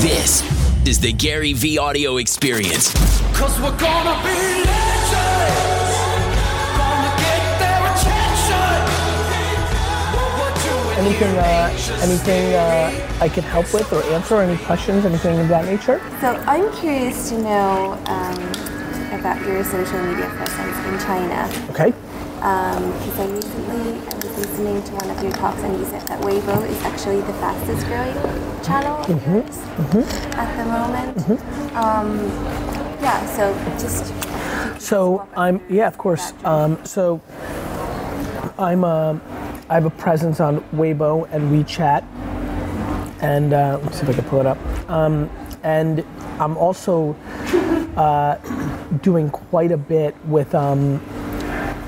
This is the GaryVee audio experience. Cause we're gonna be legends. Gonna get their attention. What we're doing Anything, uh, anything uh, I can help with or answer? Any questions? Anything of that nature? So I'm curious to know um, about your social media presence in China. Okay. Because I recently I was listening to one of your talks and you said that Weibo is actually the fastest growing channel of yours at the moment. Um, yeah, so just So I'm yeah, of course. Um, so I'm uh, I have a presence on Weibo and WeChat, and uh, let's see if I can pull it up. Um, and I'm also uh, doing quite a bit with um,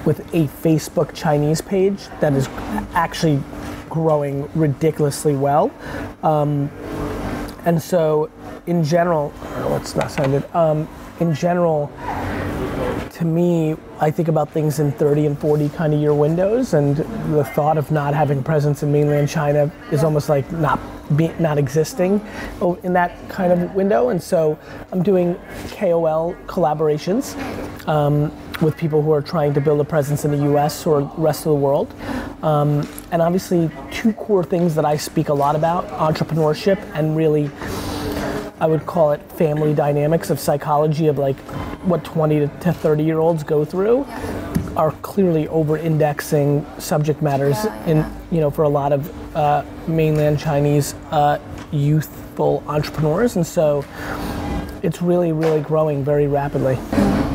with a Facebook Chinese page that is actually growing ridiculously well. Um, and so, in general, it's not sounded. Um, in general, to me, I think about things in 30 and 40 kind of year windows, and the thought of not having presence in mainland China is almost like not be, not existing in that kind of window. And so, I'm doing KOL collaborations um, with people who are trying to build a presence in the U.S. or rest of the world. Um, and obviously, two core things that I speak a lot about: entrepreneurship and really I would call it family dynamics of psychology of like what 20 to 30 year olds go through are clearly over indexing subject matters in you know for a lot of uh, mainland Chinese uh, youthful entrepreneurs and so it's really really growing very rapidly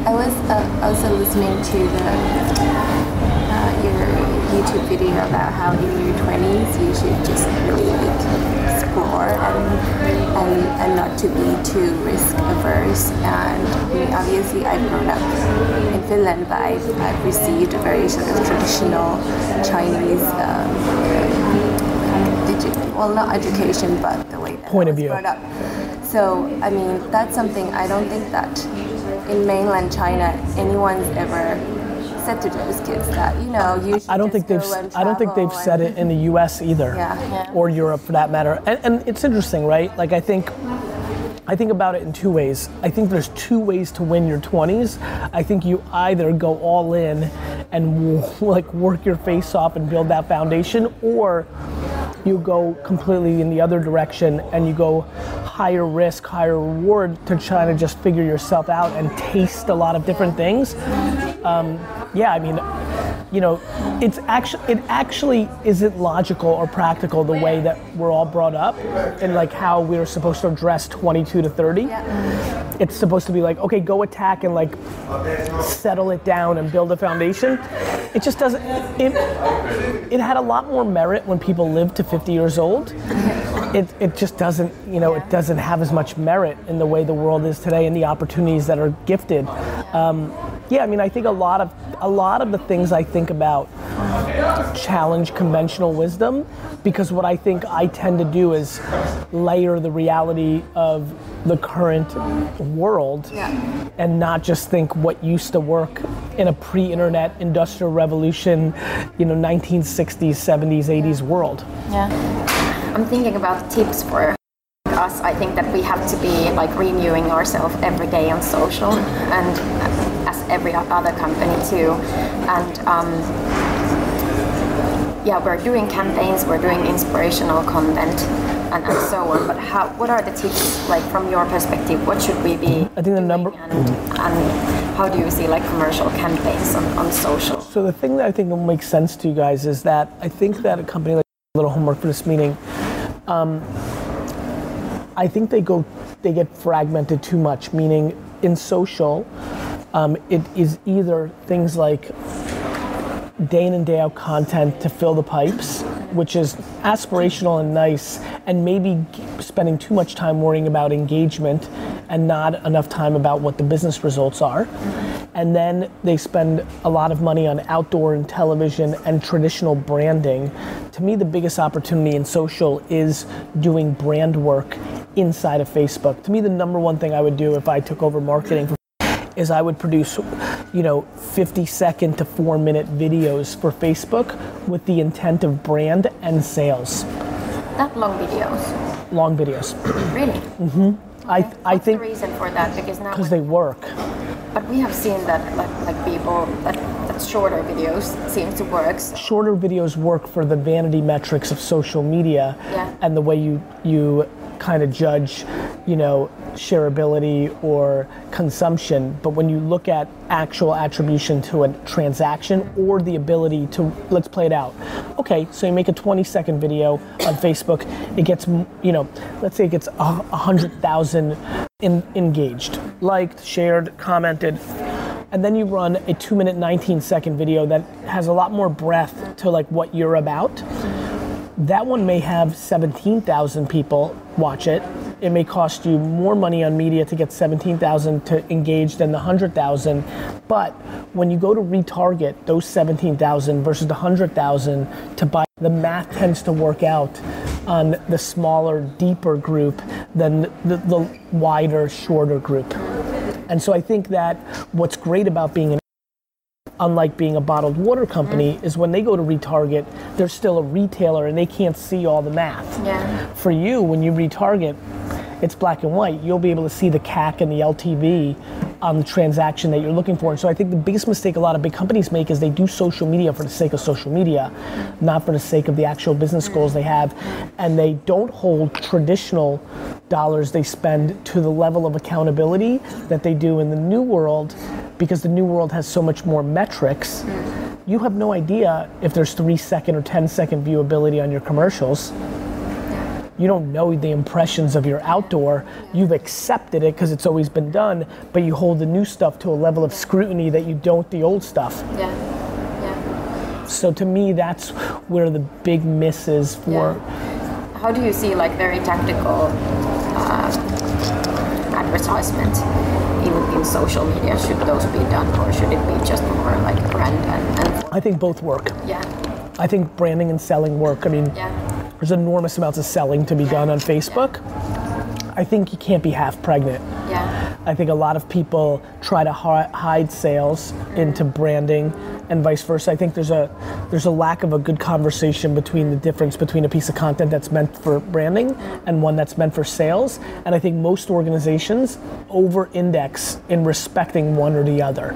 I was uh, also listening to the uh, your YouTube video about how in your 20s you should just really like explore and, and, and not to be too risk averse. And I mean, obviously I've grown up in Finland, but I've, I've received a very sort of traditional Chinese um, well, not education, but the way that Point I of view. brought up. So, I mean, that's something I don't think that in mainland China anyone's ever said to those kids that you know you should I don't think they've I don't think they've said it in the US either Yeah. or Europe for that matter and, and it's interesting right like I think I think about it in two ways. I think there's two ways to win your 20s. I think you either go all in and like work your face off and build that foundation, or you go completely in the other direction and you go higher risk, higher reward to try to just figure yourself out and taste a lot of different things. Um, yeah, I mean, you know, it's actually it actually isn't logical or practical the way that we're all brought up and like how we're supposed to address 22 to 30. It's supposed to be like, okay, go attack and like settle it down and build a foundation. It just doesn't. It it had a lot more merit when people lived to 50 years old. It, it just doesn't, you know, it doesn't have as much merit in the way the world is today and the opportunities that are gifted. Um, yeah, I mean, I think a lot of a lot of the things I think about challenge conventional wisdom because what I think I tend to do is layer the reality of the current world and not just think what used to work in a pre-internet industrial revolution, you know, 1960s, 70s, 80s world. Yeah. I'm thinking about tips for us. I think that we have to be like renewing ourselves every day on social and as every other company too. And um, yeah, we're doing campaigns, we're doing inspirational content and, and so on. But how, what are the tips like from your perspective? What should we be I think the number- and, and how do you see like commercial campaigns on, on social? So the thing that I think will make sense to you guys is that I think that a company like a little homework for this meeting, um, I think they go they get fragmented too much. Meaning in social, um, it is either things like day in and day out content to fill the pipes, which is aspirational and nice, and maybe spending too much time worrying about engagement and not enough time about what the business results are. And then they spend a lot of money on outdoor and television and traditional branding. To me, the biggest opportunity in social is doing brand work inside of Facebook. To me, the number one thing I would do if I took over marketing for is I would produce, you know, 50 second to four minute videos for Facebook with the intent of brand and sales. that long videos? long videos. Really? Mm-hmm. I, I What's think the reason for that? Because now, because they work. but we have seen that like, like people that, that shorter videos seems to work. So, Shorter videos work for the vanity metrics of social media Yeah. and the way you you kind of judge, you know, shareability or consumption. But when you look at actual attribution to a transaction or the ability to let's play it out. Okay, so you make a 20 second video on Facebook, it gets you know, let's say it gets a a hundred thousand in, engaged, liked, shared, commented. And then you run a two minute 19 second video that has a lot more breath to like what you're about that one may have 17,000 people watch it. It may cost you more money on media to get 17,000 to engage than the 100,000. But when you go to retarget those 17,000 versus the 100,000 to buy, the math tends to work out on the smaller, deeper group than the, the wider, shorter group. And so I think that what's great about being an unlike being a bottled water company, mm. is when they go to retarget, they're still a retailer and they can't see all the math. Yeah. For you, when you retarget, it's black and white. You'll be able to see the CAC and the LTV on the transaction that you're looking for. And so I think the biggest mistake a lot of big companies make is they do social media for the sake of social media, not for the sake of the actual business mm. goals they have. And they don't hold traditional dollars they spend to the level of accountability that they do in the new world because the new world has so much more metrics. Mm. You have no idea if there's three second or 10 second viewability on your commercials you don't know the impressions of your outdoor. You've accepted it because it's always been done, but you hold the new stuff to a level of scrutiny that you don't the old stuff. Yeah. Yeah. So to me, that's where the big miss is for. How do you see like very tactical advertisement in, in social media? Should those be done or should it be just more like brand and, and I think both work. yeah, I think branding and selling work. I mean, yeah, there's enormous amounts of selling to be done on Facebook. I think you can't be half pregnant. yeah, I think a lot of people try to hide sales into branding and vice versa. I think there's a there's a lack of a good conversation between the difference between a piece of content that's meant for branding and one that's meant for sales. And I think most organizations over-index in respecting one or the other.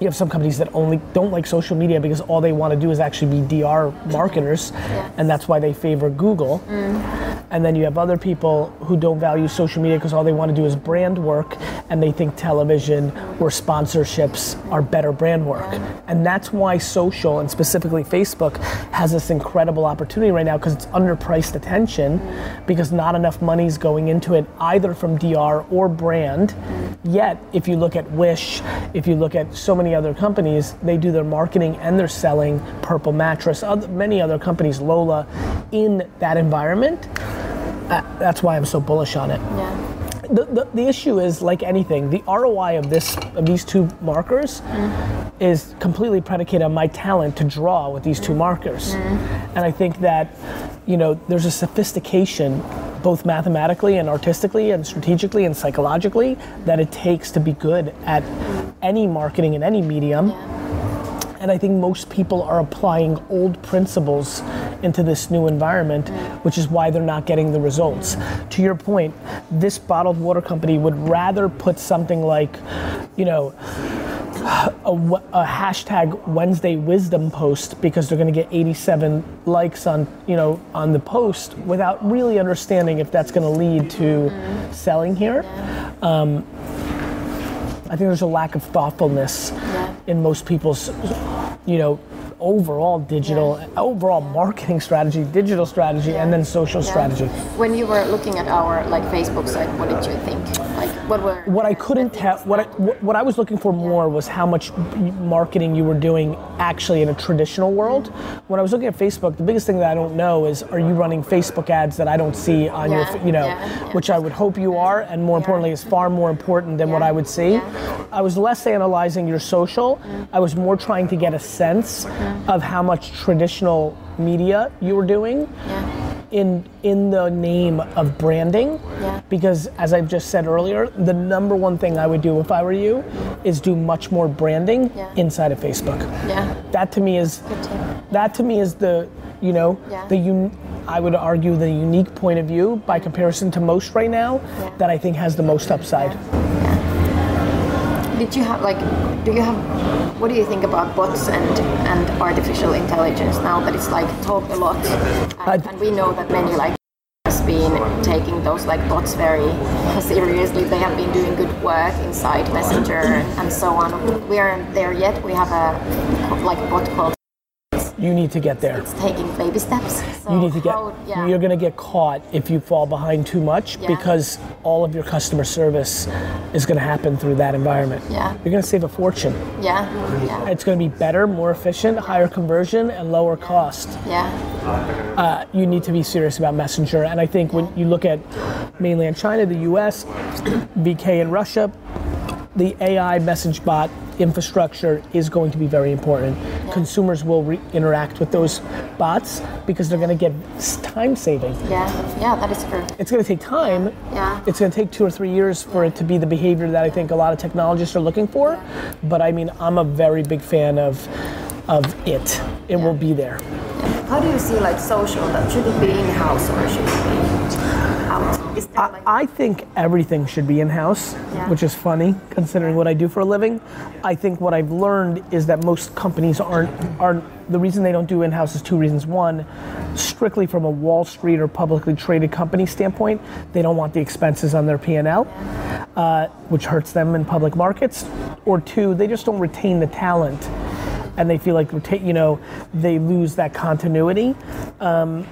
You have some companies that only don't like social media because all they want to do is actually be DR marketers, and that's why they favor Google. Mm. And then you have other people who don't value social media because all they want to do is brand work and they think television or sponsorships are better brand work. And that's why social and specifically Facebook has this incredible opportunity right now because it's underpriced attention mm. because not enough money is going into it either from DR or brand. Mm. Yet, if you look at Wish, if you look at so many other companies, they do their marketing and they're selling Purple Mattress, other, many other companies, Lola, in that environment. Uh, that's why I'm so bullish on it. yeah, The, the, the issue is like anything, the ROI of this of these two markers mm-hmm. is completely predicated on my talent to draw with these two mm-hmm. markers. Mm-hmm. And I think that, you know, there's a sophistication both mathematically and artistically and strategically and psychologically that it takes to be good at any marketing in any medium. And I think most people are applying old principles into this new environment, which is why they're not getting the results. To your point, this bottled water company would rather put something like, you know, a hashtag Wednesday wisdom post because they're going to get 87 likes on you know on the post without really understanding if that's going to lead to selling here. Um, I think there's a lack of thoughtfulness in most people's, you know, overall digital, overall marketing strategy, digital strategy, and then social strategy. When you were looking at our like Facebook site, what did you think? Like, what were What I couldn't tell, what I, what what I was looking for more was how much marketing you were doing actually in a traditional world. When I was looking at Facebook, the biggest thing that I don't know is are you running Facebook ads that I don't see on your, Yeah, you know, yeah, yeah. which I would hope you are, and more importantly, is far more important than what I would see. yeah. I was less analyzing your social. Mm. I was more trying to get a sense Mm-hmm. Of how much traditional media you were doing Yeah, in in the name of branding. Yeah. because as I've just said earlier the number one thing I would do if I were you is do much more branding inside of Facebook. Yeah, that to me is that to me is the you know the un, I would argue, the unique point of view by comparison to most right now that I think has the most upside. Did you have like? Do you have? What do you think about bots and and artificial intelligence now that it's like talked a lot, and, and we know that many like has been taking those like bots very seriously. They have been doing good work inside Messenger and, so on. We aren't there yet. We have a like bot called You need to get there. it's taking baby steps. So You need to get. how- yeah. You're going to get caught if you fall behind too much Yeah. because all of your customer service is going to happen through that environment. Yeah. You're going to save a fortune. yeah, yeah, It's going to be better, more efficient, higher conversion, and lower cost. yeah, uh, you need to be serious about Messenger. And I think when you look at mainland China, the US, VK in Russia, the AI message bot infrastructure is going to be very important. Consumers will re- interact with those bots because they're going to get time saving. yeah, yeah. That is true. It's going to take time. Yeah. It's going to take two or three years for it to be the behavior that I think a lot of technologists are looking for. But I mean, I'm a very big fan of of it. It will be there. How do you see like social? That should it be in house or should it be out? Is there like I think everything should be in house, Yeah. which is funny considering what I do for a living. I think what I've learned is that most companies aren't aren't the reason they don't do in house is two reasons. One, strictly from a Wall Street or publicly traded company standpoint, they don't want the expenses on their P&L, uh, which hurts them in public markets. Or two, they just don't retain the talent, and they feel like reta- you know they lose that continuity um,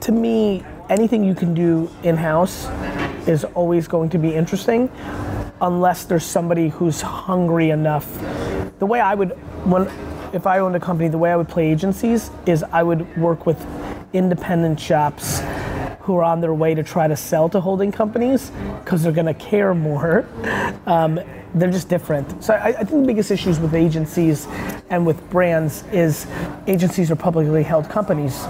to me, anything you can do in house is always going to be interesting unless there's somebody who's hungry enough. The way I would, when, if I owned a company, the way I would play agencies is I would work with independent shops who are on their way to try to sell to holding companies because they're going to care more. Um, they're just different. So I, I think the biggest issues with agencies and with brands is agencies are publicly held companies.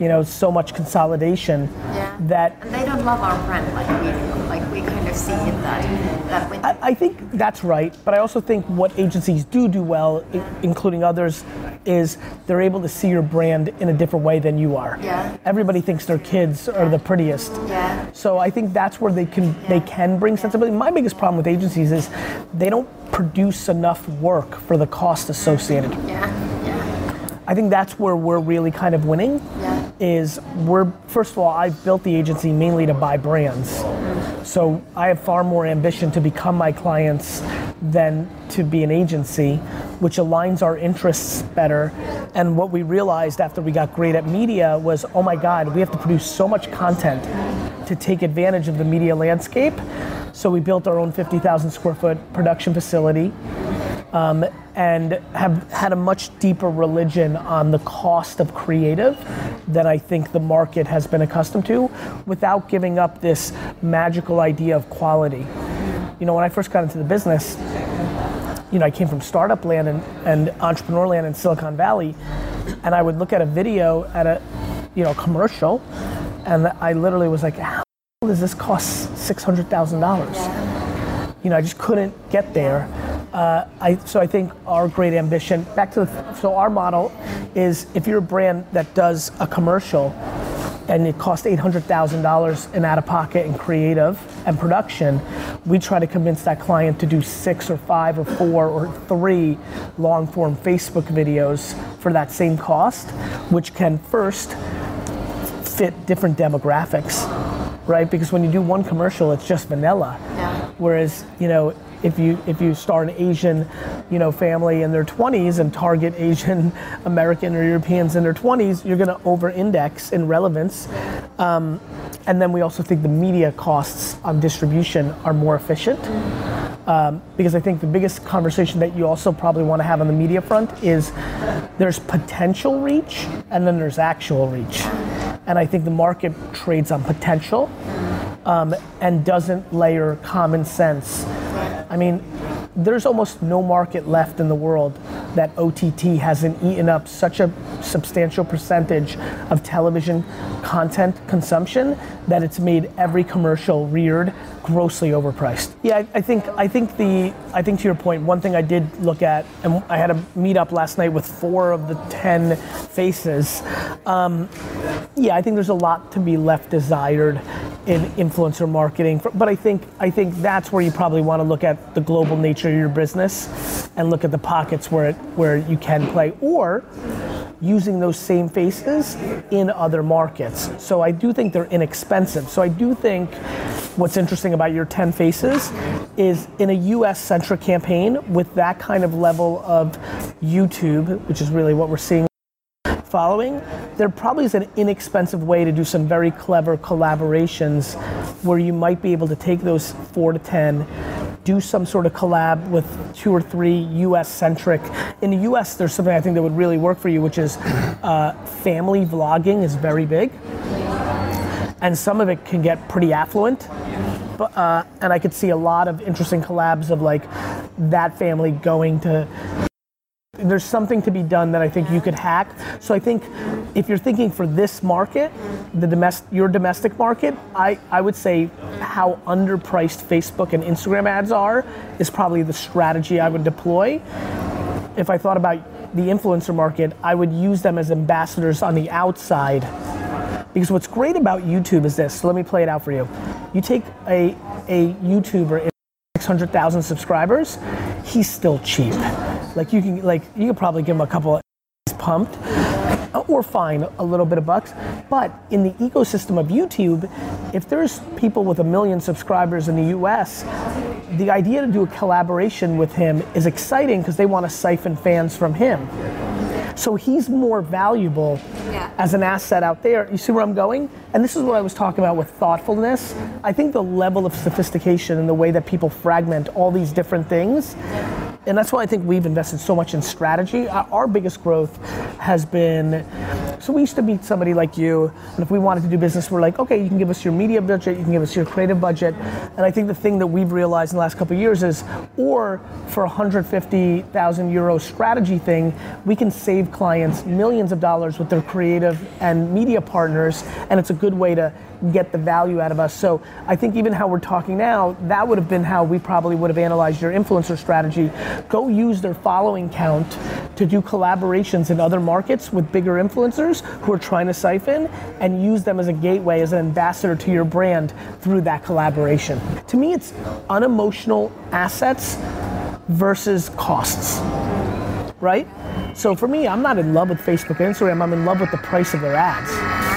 You know, so much consolidation Yeah. that and they don't love our brand like we do. Like we kind of see it that that when I, I think that's right, but I also think what agencies do do well, i- including others, is they're able to see your brand in a different way than you are. Yeah. Everybody thinks their kids are the prettiest. Yeah. So I think that's where they can they can bring sensibility. My biggest problem with agencies is they don't produce enough work for the cost associated. yeah, yeah, I think that's where we're really kind of winning. Yeah. Is we're first of all, I built the agency mainly to buy brands. So I have far more ambition to become my clients than to be an agency, which aligns our interests better. And what we realized after we got great at media was, oh my God, we have to produce so much content to take advantage of the media landscape. So we built our own 50,000 square foot production facility um, and have had a much deeper religion on the cost of creative than I think the market has been accustomed to without giving up this magical idea of quality. You know, when I first got into the business, you know, I came from startup land and, and entrepreneur land in Silicon Valley, and I would look at a video at a, you know, commercial, and I literally was like, how does this cost six hundred thousand dollars? you know, I just couldn't get there. Uh, I, so I think our great ambition, back to the, so our model is if you're a brand that does a commercial and it costs $800,000 in out of pocket and creative and production, we try to convince that client to do six or five or four or three long form Facebook videos for that same cost, which can first fit different demographics, right? Because when you do one commercial, it's just vanilla. Yeah. Whereas, you know, if you if you start an Asian, you know, family in their 20s and target Asian American or Europeans in their 20s, you're going to over-index in relevance. Um, and then we also think the media costs on distribution are more efficient. Um, because I think the biggest conversation that you also probably want to have on the media front is there's potential reach and then there's actual reach. And I think the market trades on potential um, and doesn't layer common sense. I mean, there's almost no market left in the world that OTT hasn't eaten up such a substantial percentage of television content consumption that it's made every commercial reared grossly overpriced. Yeah, I, think I think the I think to your point, one thing I did look at, and I had a meet up last night with four of the ten faces. Um, yeah, I think there's a lot to be left desired in influencer marketing, but I think I think that's where you probably want to look at the global nature of your business and look at the pockets where it where you can play, or using those same faces in other markets. So I do think they're inexpensive. So I do think what's interesting about your 10 faces is in a US centric campaign with that kind of level of YouTube, which is really what we're seeing following, there probably is an inexpensive way to do some very clever collaborations where you might be able to take those four to 10 do some sort of collab with two or three US centric. In the US, there's something I think that would really work for you, which is uh, family vlogging is very big. And some of it can get pretty affluent. Uh, and I could see a lot of interesting collabs of like that family going to there's something to be done that I think you could hack. So I think if you're thinking for this market, the domestic, your domestic market, I, I would say how underpriced Facebook and Instagram ads are is probably the strategy I would deploy. If I thought about the influencer market, I would use them as ambassadors on the outside. Because what's great about YouTube is this. So let me play it out for you. You take a, a YouTuber 600,000 subscribers, he's still cheap. Like you can like you could probably give him a couple of pumped or fine a little bit of bucks. But in the ecosystem of YouTube, if there's people with a million subscribers in the US, the idea to do a collaboration with him is exciting because they want to siphon fans from him. So he's more valuable Yeah. as an asset out there. You see where I'm going? And this is what I was talking about with thoughtfulness. I think the level of sophistication and the way that people fragment all these different things and that's why I think we've invested so much in strategy. Our, our biggest growth has been so we used to meet somebody like you, and if we wanted to do business, we're like, okay, you can give us your media budget, you can give us your creative budget, and I think the thing that we've realized in the last couple of years is, or for a 150,000 euro strategy thing, we can save clients millions of dollars with their creative and media partners, and it's a good way to get the value out of us. So I think even how we're talking now, that would have been how we probably would have analyzed your influencer strategy. Go use their following count to do collaborations in other markets with bigger influencers who are trying to siphon and use them as a gateway, as an ambassador to your brand through that collaboration. To me, it's unemotional assets versus costs, right? So for me, I'm not in love with Facebook and Instagram, I'm in love with the price of their ads.